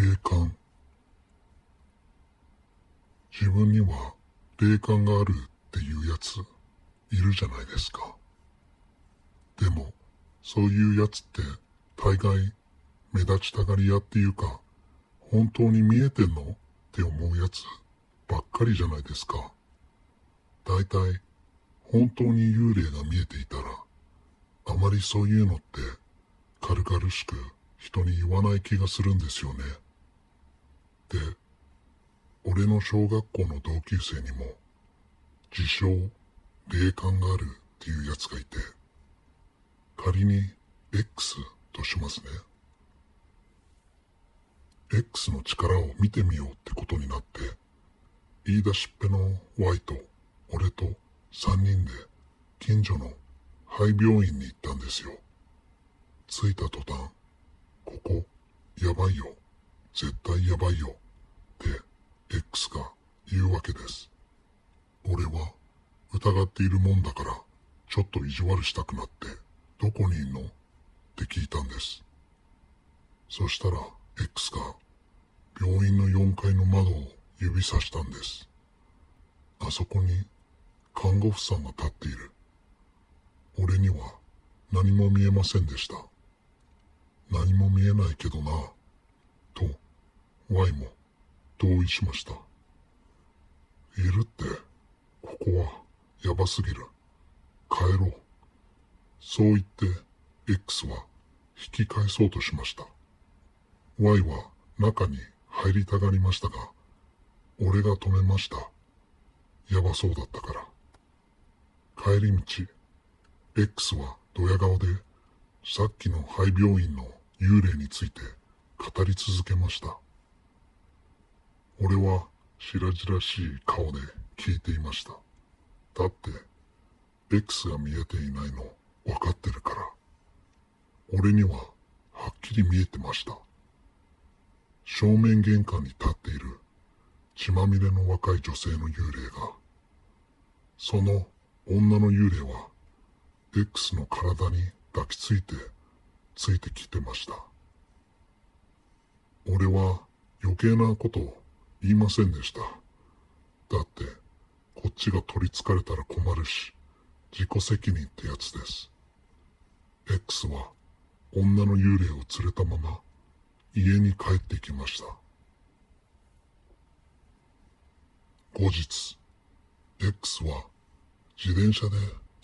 霊感。自分には霊感があるっていうやついるじゃないですか。でも、そういうやつって大概目立ちたがり屋っていうか、本当に見えてんのって思うやつばっかりじゃないですか。大体、本当に幽霊が見えていたら、あまりそういうのって軽々しく人に言わない気がするんですよね。で、俺の小学校の同級生にも、自称、霊感があるっていうやつがいて、仮に X としますね。X の力を見てみようってことになって、言い出しっぺの Y と俺と3人で近所の廃病院に行ったんですよ。着いた途端、ここ、やばいよ。絶対やばいよ。X が言うわけです。俺は疑っているもんだから、ちょっと意地悪したくなって、どこにいんの？って聞いたんです。そしたら X が病院の4階の窓を指さしたんです。あそこに看護婦さんが立っている。俺には何も見えませんでした。何も見えないけどな、と Y も同意しました。いるって、ここはやばすぎる。帰ろう。そう言って X は引き返そうとしました。Y は中に入りたがりましたが、俺が止めました。やばそうだったから。帰り道、X はドヤ顔で、さっきの廃病院の幽霊について語り続けました。俺は白々しい顔で聞いていました。だって、X が見えていないの分かってるから。俺にははっきり見えてました。正面玄関に立っている血まみれの若い女性の幽霊が、その女の幽霊は X の体に抱きついてついてきてました。俺は余計なことを言いませんでした。だって、こっちが取り憑かれたら困るし、自己責任ってやつです。X は女の幽霊を連れたまま家に帰ってきました。後日、X は自転車で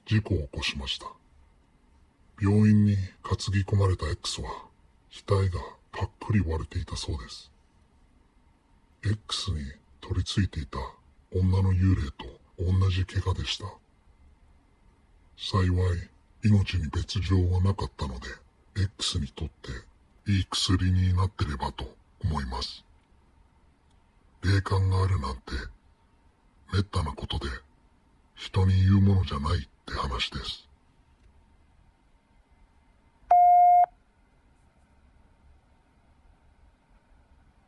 事故を起こしました。病院に担ぎ込まれた X は額がぱっくり割れていたそうです。X に取り付いていた女の幽霊と同じ怪我でした。幸い命に別状はなかったので X にとっていい薬になってればと思います。霊感があるなんて、めったなことで人に言うものじゃないって話です。